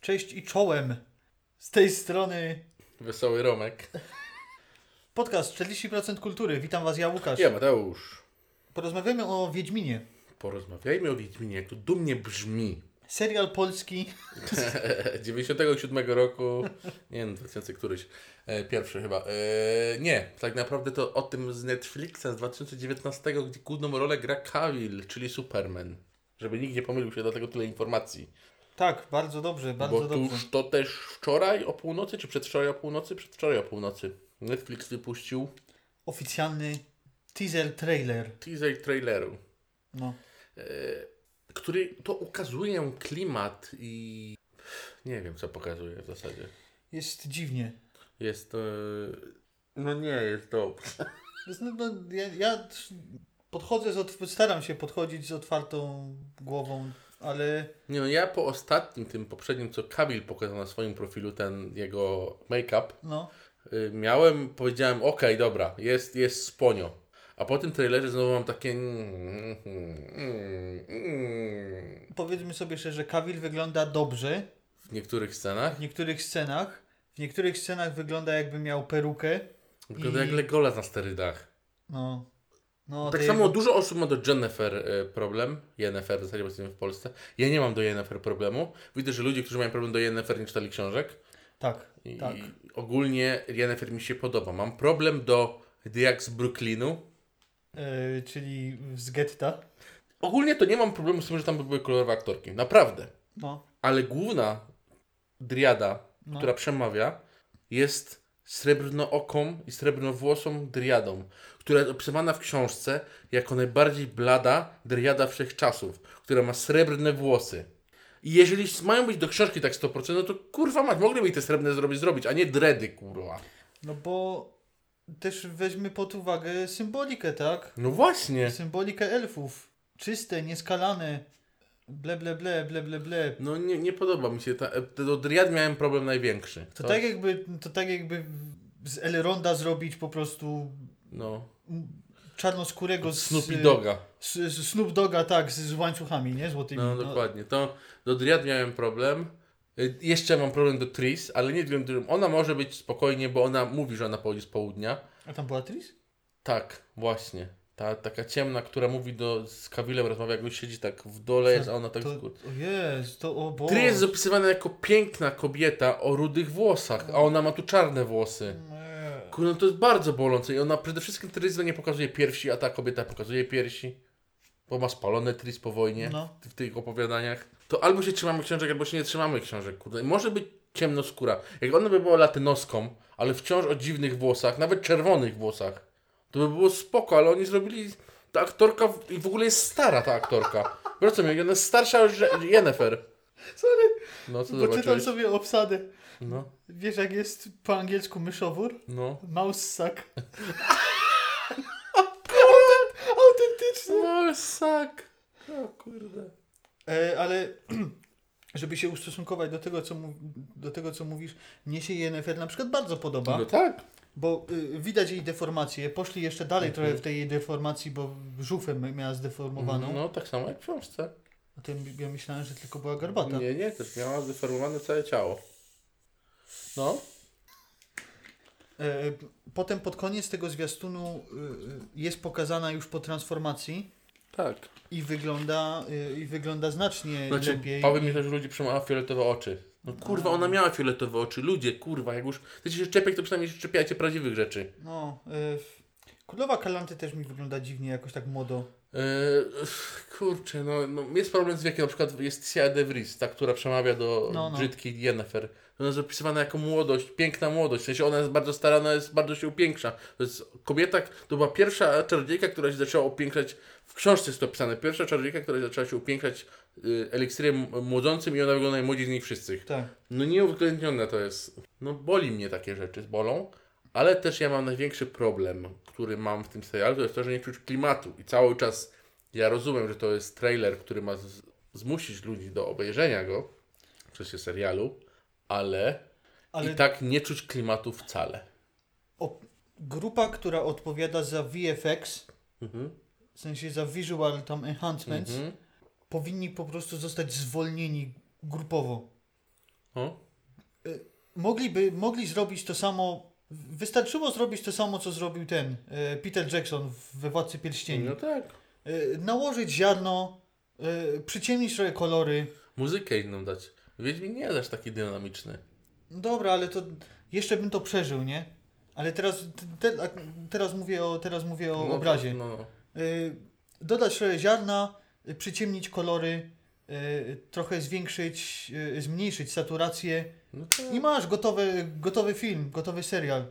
Cześć i czołem. Z tej strony Wesoły Romek. podcast 40% kultury. Witam Was, ja Łukasz. Ja Mateusz. Porozmawiamy o Wiedźminie. Porozmawiajmy o Wiedźminie, jak to dumnie brzmi. Serial polski. 97 roku, nie wiem, 2000 któryś, e, pierwszy chyba. E, nie, tak naprawdę to o tym z Netflixa z 2019, gdzie główną rolę gra Cavill, czyli Superman. Żeby nikt nie pomylił się, dlatego tyle informacji. Tak, bardzo dobrze, bardzo Bo dobrze. tuż to też wczoraj o północy, czy przedwczoraj o północy? Przedwczoraj o północy. Netflix wypuścił Oficjalny teaser trailer. teaser traileru. No. e, który to ukazuje klimat i nie wiem co pokazuje w zasadzie. Jest dziwnie. Jest e, no nie jest dobrze. Jest, No, no, ja, ja podchodzę z staram się podchodzić z otwartą głową, ale Nie no ja po ostatnim tym poprzednim co Kabil pokazał na swoim profilu ten jego make-up no. y, miałem powiedziałem okej dobra jest jest sponio. A po tym trailerze znowu mam takie mm, mm, mm, Powiedzmy sobie szczerze, Cavill wygląda dobrze w niektórych scenach. w niektórych scenach. W niektórych scenach wygląda jakby miał perukę. Wygląda I- jak Legolas na sterydach. No. No Tak te samo jego- dużo osób ma do Jennifer e, problem. Jennifer w zasadzie w Polsce. Ja nie mam do Jennifer problemu. Widzę, że ludzie, którzy mają problem do Jennifer nie czytali książek. Tak, I, tak. ogólnie Jennifer mi się podoba. Mam problem do Diak z Brooklynu. E, czyli z getta. Ogólnie to nie mam problemu z tym, że tam były kolorowe aktorki. Naprawdę. No. Ale główna driada, No. która przemawia, jest srebrnooką i srebrnowłosą driadą, która jest opisywana w książce jako najbardziej blada driada wszechczasów, która ma srebrne włosy. I jeżeli mają być do książki tak 100%, no to kurwa mać, mogli mi te srebrne zrobić, zrobić, a nie dredy, kurwa. No bo też weźmy pod uwagę symbolikę, tak? No właśnie. Symbolikę elfów. Czyste, nieskalane. Ble, ble, ble, ble, ble, ble. No nie, nie podoba mi się. Ta, do driad miałem problem największy. To, tak jakby, to tak jakby z Elronda zrobić po prostu No. czarnoskórego z... Snoopy Doga. Z, z Snoop Doga, tak, z, z łańcuchami, nie? Złotymi. No, dokładnie. To do Driad miałem problem. Y, Jeszcze mam problem do Tris, ale nie wiem, ona może być spokojnie, bo ona mówi, że ona pochodzi z południa. A tam była Tris? Tak, właśnie. Ta taka ciemna, która mówi do, z Kawilem, rozmawia, jak siedzi tak w dole, jest, a ona tak... To, z góry. o jest, to o bo. Tris jest opisywana jako piękna kobieta o rudych włosach, a ona ma tu czarne włosy. Kurde, no to jest bardzo bolące i ona przede wszystkim Tris nie pokazuje piersi, a ta kobieta pokazuje piersi. Bo ma spalone Tris po wojnie No. w tych opowiadaniach. To albo się trzymamy książek, albo się nie trzymamy książek. Kurde. Może być ciemnoskóra. Jak ona by była latynoską, ale wciąż o dziwnych włosach, nawet czerwonych włosach, to by było spoko, ale oni zrobili... Ta aktorka i w ogóle jest stara ta aktorka. Co mi, ona jest starsza Je- Jennifer. Sorry, No co bo czytam zobaczyłeś? sobie obsadę. No, Wiesz jak jest po angielsku myszowór? no. Autent- Autentyczny. No, sak. O kurde. E, ale żeby się ustosunkować do tego, co, do tego, co mówisz, mnie się Yennefer na przykład bardzo podoba, No tak. Bo y, widać jej deformację. Poszli jeszcze dalej Mhm. trochę w tej jej deformacji, bo żufę miała zdeformowaną. No, tak samo jak w książce. A to ja myślałem, że tylko była garbata. Nie, nie, też miała zdeformowane całe ciało. No. E, potem pod koniec tego zwiastunu y, y, jest pokazana już po transformacji Tak. i wygląda, y, i wygląda znacznie Znaczy, lepiej. powiem mi też, że ludzi przemawia fioletowe oczy. No kurwa, ona miała fioletowe oczy. Ludzie, kurwa, jak już chcecie się czepiać, to przynajmniej się czepiajcie prawdziwych rzeczy. No, y, Królowa Kalanty też mi wygląda dziwnie, jakoś tak modo. Eee, kurczę, no, no jest problem z wiekiem. Na przykład jest Sia de Vries, ta, która przemawia do No, no. brzydkiej Yennefer. Ona jest opisywana jako młodość, piękna młodość. W sensie ona jest bardzo stara, ona jest bardzo się upiększa. To jest kobieta, to była pierwsza czarodziejka, która się zaczęła upiększać. W książce jest to opisane. Pierwsza czarodziejka, która zaczęła się upiększać y, eliksirem młodzącym i ona wygląda najmłodziej z nich wszystkich. Tak. No nieuwzględnione to jest. No boli mnie takie rzeczy, bolą. Ale też ja mam największy problem, który mam w tym serialu, to jest to, że nie czuć klimatu. I cały czas ja rozumiem, że to jest trailer, który ma z- zmusić ludzi do obejrzenia go w czasie serialu, ale, Ale i tak nie czuć klimatu wcale. o, grupa, która odpowiada za VFX, Mhm. w sensie za visual tam enhancements, Mhm. powinni po prostu zostać zwolnieni grupowo. O? Mogliby, mogli zrobić to samo, wystarczyło zrobić to samo, co zrobił ten e, Peter Jackson we Władcy Pierścieni. No tak. E, nałożyć ziarno, przyciemnić trochę kolory. Muzykę inną dać. Wiedźmin nie jest aż taki dynamiczny. Dobra, ale to jeszcze bym to przeżył, nie? Ale teraz, te, teraz mówię o, teraz mówię o no, obrazie. No, no. Y, dodać trochę ziarna, przyciemnić kolory, y, trochę zwiększyć, y, zmniejszyć saturację No, tak. i masz gotowy, gotowy film, gotowy serial.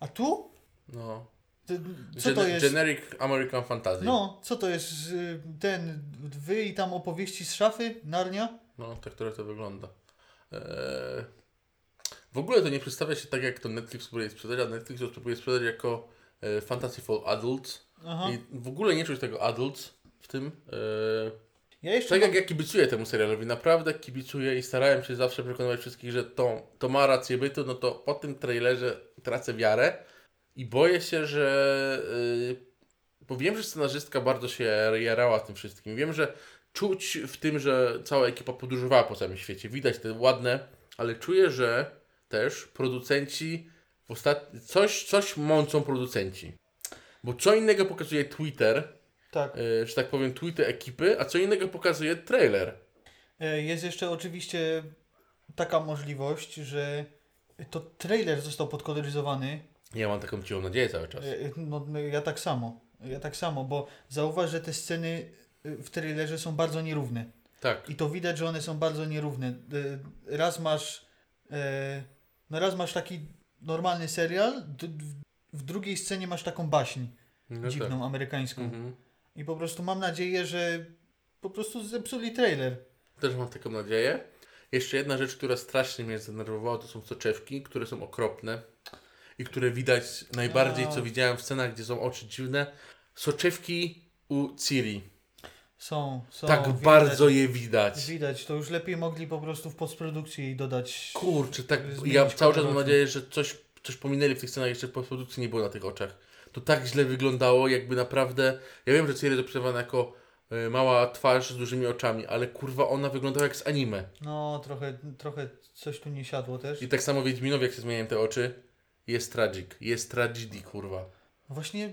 A tu? no. To, co to jest? Generic American Fantasy. No, co to jest? Ten, wy i tam opowieści z szafy? Narnia? No, tak które to wygląda. Eee, w ogóle to nie przedstawia się tak, jak to Netflix próbuje sprzedać, a Netflix to próbuje sprzedać jako e, Fantasy for Adults. Aha. I w ogóle nie czuć tego adults w tym. Eee, Ja tak mam, jak ja kibicuję temu serialowi, naprawdę kibicuję i starałem się zawsze przekonywać wszystkich, że to, to ma rację bytu, no to po tym trailerze tracę wiarę i boję się, że yy, bo wiem, że scenarzystka bardzo się jarała tym wszystkim. Wiem, że czuć w tym, że cała ekipa podróżowała po całym świecie. Widać te ładne, ale czuję, że też producenci w ostat... coś, coś mącą producenci. Bo co innego pokazuje Twitter, tak. yy, że tak powiem, tweety ekipy, a co innego pokazuje trailer. E, Jest jeszcze oczywiście taka możliwość, że to trailer został podkoloryzowany Ja mam taką cichą nadzieję cały czas. E, No, ja tak samo. Ja tak samo, bo zauważ, że te sceny w trailerze są bardzo nierówne. Tak. I to widać, że one są bardzo nierówne. Y, Raz masz e, no raz masz taki normalny serial, w- drugiej scenie masz taką baśń No dziwną, tak. amerykańską. Mhm. I po prostu mam nadzieję, że po prostu zepsuli trailer. Też mam taką nadzieję. Jeszcze jedna rzecz, która strasznie mnie zdenerwowała, to są soczewki, które są okropne i które widać najbardziej, A. co widziałem w scenach, gdzie są oczy dziwne. Soczewki u Ciri. Są, są. tak widać, bardzo je widać. Widać, to już lepiej mogli po prostu w postprodukcji jej dodać. Kurczę, tak. Ja cały czas mam nadzieję, że coś, coś pominęli w tych scenach, jeszcze w postprodukcji nie było na tych oczach. To tak źle wyglądało, jakby naprawdę. Ja wiem, że Ciri jest przedstawiona jako y, mała twarz z dużymi oczami, ale kurwa ona wyglądała jak z anime. No, trochę, trochę coś tu nie siadło też. I tak samo Wiedźminowi, jak się zmieniają te oczy, jest tragic. Jest tragedy, kurwa. Właśnie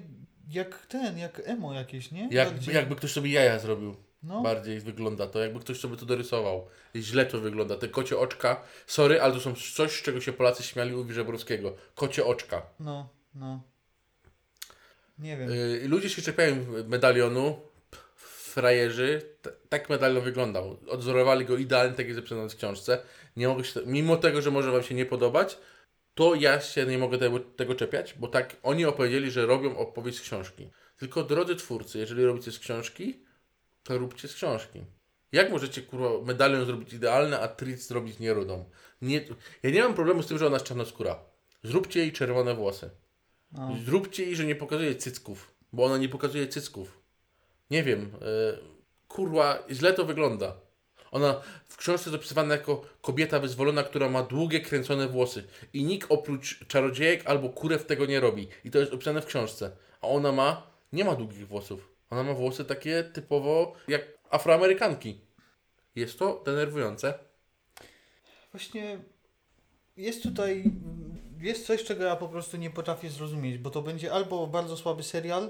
jak ten, jak emo jakieś, nie? Jak, Bardziej- jakby ktoś sobie jaja zrobił. No, Bardziej wygląda to, jakby ktoś sobie to dorysował. I źle to wygląda. Te kocie oczka, sorry, ale to są coś, z czego się Polacy śmiali u Wierzebowskiego. Kocie oczka. no, no. Nie wiem. Yy, ludzie się czepiają medalionu, frajerzy, tak medalion wyglądał. Odzorowali go idealnie, tak jak zapisano w książce. Nie mogę się, mimo tego, że może Wam się nie podobać, to ja się nie mogę tego, tego czepiać, bo tak oni opowiedzieli, że robią opowieść z książki. Tylko drodzy twórcy, jeżeli robicie z książki, to róbcie z książki. Jak możecie kurwa medalion zrobić idealny, a Tris zrobić nierudą? Nie, ja nie mam problemu z tym, że ona jest czarnoskóra. Zróbcie jej czerwone włosy. No. Zróbcie jej, że nie pokazuje cycków, bo ona nie pokazuje cycków. Nie wiem, yy, kurwa, źle to wygląda. Ona w książce jest opisywana jako kobieta wyzwolona, która ma długie, kręcone włosy. I nikt oprócz czarodziejek albo kurew tego nie robi. I to jest opisane w książce. A ona ma, nie ma długich włosów. Ona ma włosy takie typowo jak afroamerykanki. Jest to denerwujące. Właśnie jest tutaj, jest coś, czego ja po prostu nie potrafię zrozumieć, bo to będzie albo bardzo słaby serial,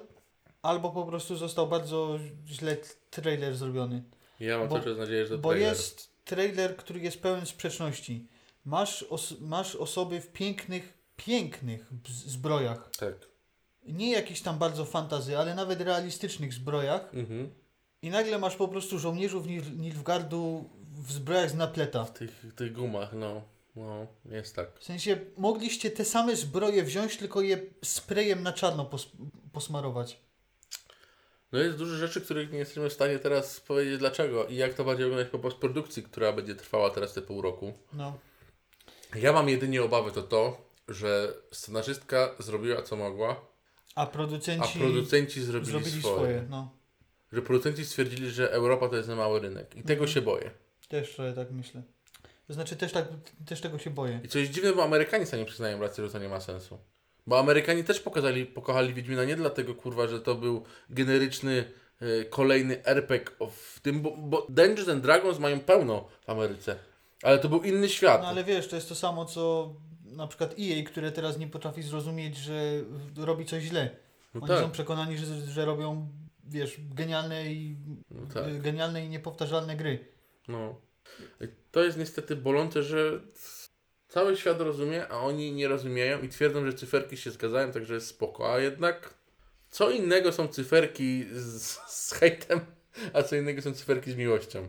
albo po prostu został bardzo źle trailer zrobiony. Ja mam Bo- cały czas nadzieję, że to Bo trailer. jest trailer, który jest pełen sprzeczności. Masz, os- masz osoby w pięknych, pięknych zbrojach. Tak. Nie jakichś tam bardzo fantazy, ale nawet realistycznych zbrojach. Mhm. I nagle masz po prostu żołnierzów Nil- Nilfgaardu w zbrojach z napleta. W tych, tych gumach, no. No, jest tak. W sensie mogliście te same zbroje wziąć, tylko je sprayem na czarno pos posmarować. No jest dużo rzeczy, których nie jesteśmy w stanie teraz powiedzieć dlaczego i jak to będzie wyglądać po postprodukcji, która będzie trwała teraz te pół roku. No. Ja mam jedynie obawy to to, że scenarzystka zrobiła co mogła, A a producenci producenci zrobili, zrobili swoje. swoje. No. Że producenci stwierdzili, że Europa to jest za mały rynek i tego Mhm. się boję. Też trochę tak myślę. To znaczy też, tak, też tego się boję. I co jest dziwne, bo Amerykanie sami przyznają rację, że to nie ma sensu. Bo Amerykanie też pokazali, pokochali Wiedźmina nie dlatego, kurwa, że to był generyczny y, kolejny RPG w tym, bo, bo Dungeons and Dragons mają pełno w Ameryce. Ale to był inny świat. No ale wiesz, to jest to samo, co na przykład EA, które teraz nie potrafi zrozumieć, że robi coś źle. No Oni tak. są przekonani, że, że robią, wiesz, genialne i, No tak. genialne i niepowtarzalne gry. No. To jest niestety bolące, że cały świat rozumie, a oni nie rozumieją i twierdzą, że cyferki się zgadzają, także jest spoko. A jednak co innego są cyferki z, z hejtem, a co innego są cyferki z miłością.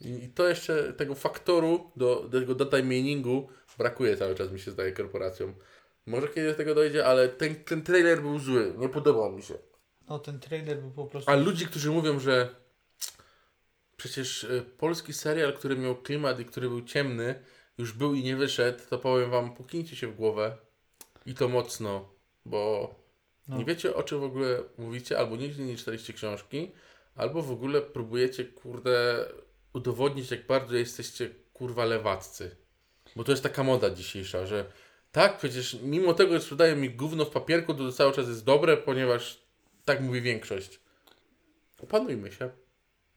I, i to jeszcze tego faktoru do, do tego data miningu brakuje cały czas, mi się zdaje, korporacjom. Może kiedyś do tego dojdzie, ale ten, ten trailer był zły, nie podobał mi się. No ten trailer był po prostu... A ludzi, którzy mówią, że przecież e, polski serial, który miał klimat i który był ciemny, już był i nie wyszedł, to powiem wam, puknijcie się w głowę i to mocno, bo No. nie wiecie o czym w ogóle mówicie, albo nigdy nie czytaliście książki, albo w ogóle próbujecie, kurde, udowodnić, jak bardzo jesteście, kurwa, lewaccy. Bo to jest taka moda dzisiejsza, że tak, przecież mimo tego, że sprzedają mi gówno w papierku, to, to cały czas jest dobre, ponieważ tak mówi większość. Opanujmy się.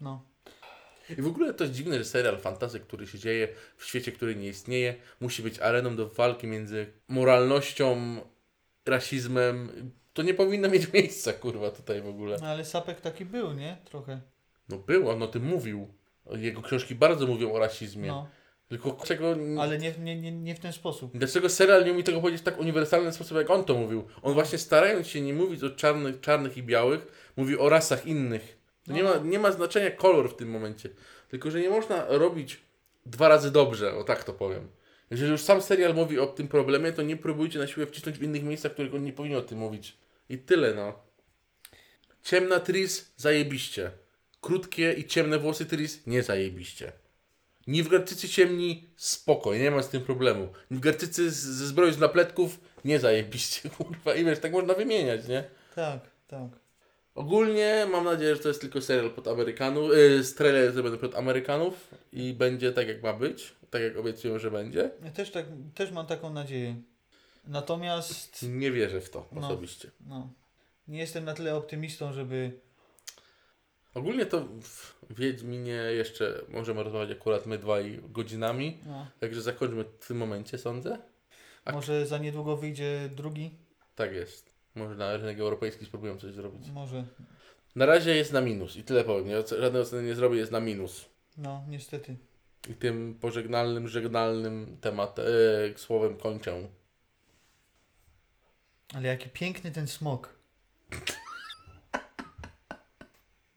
No. I w ogóle to jest dziwne, że serial fantasy, który się dzieje w świecie, który nie istnieje, musi być areną do walki między moralnością, rasizmem. To nie powinno mieć miejsca, kurwa, tutaj w ogóle. no ale Sapek taki był, nie? Trochę. No było, on o tym mówił. Jego książki bardzo mówią o rasizmie. No. Tylko czego... Ale nie, nie, nie, nie w ten sposób. Dlaczego serial nie umie tego powiedzieć w tak uniwersalny sposób, jak on to mówił? On właśnie starając się nie mówić o czarnych, czarnych i białych, mówi o rasach innych. To nie, ma, nie ma znaczenia kolor w tym momencie. Tylko, że nie można robić dwa razy dobrze, o tak to powiem. Jeżeli już sam serial mówi o tym problemie, to nie próbujcie na siłę wcisnąć w innych miejscach, w których on nie powinien o tym mówić. I tyle, no. Ciemna Tris, zajebiście. Krótkie i ciemne włosy Tris, nie zajebiście. Nilfgaardczycy ciemni, spoko, nie ma z tym problemu. Nilfgaardczycy z- ze zbroją z napletków, nie zajebiście, kurwa. I wiesz, tak można wymieniać, nie? Tak, tak. Ogólnie mam nadzieję, że to jest tylko serial pod Amerykanów, yy, trailer pod Amerykanów i będzie tak jak ma być, tak jak obiecują, że będzie. Ja też, tak, też mam taką nadzieję. Natomiast Nie wierzę w to No. osobiście. no, nie jestem na tyle optymistą, żeby... Ogólnie to w Wiedźminie jeszcze możemy rozmawiać akurat my dwaj godzinami, No, także zakończmy w tym momencie, sądzę. A- może za niedługo wyjdzie drugi? Tak jest. Może na rynek europejski spróbują coś zrobić. Może. Na razie jest na minus i tyle powiem. Ja żadnej oceny nie zrobię, jest na minus. No, niestety. I tym pożegnalnym, żegnalnym temat, e, słowem kończę. Ale jaki piękny ten smok.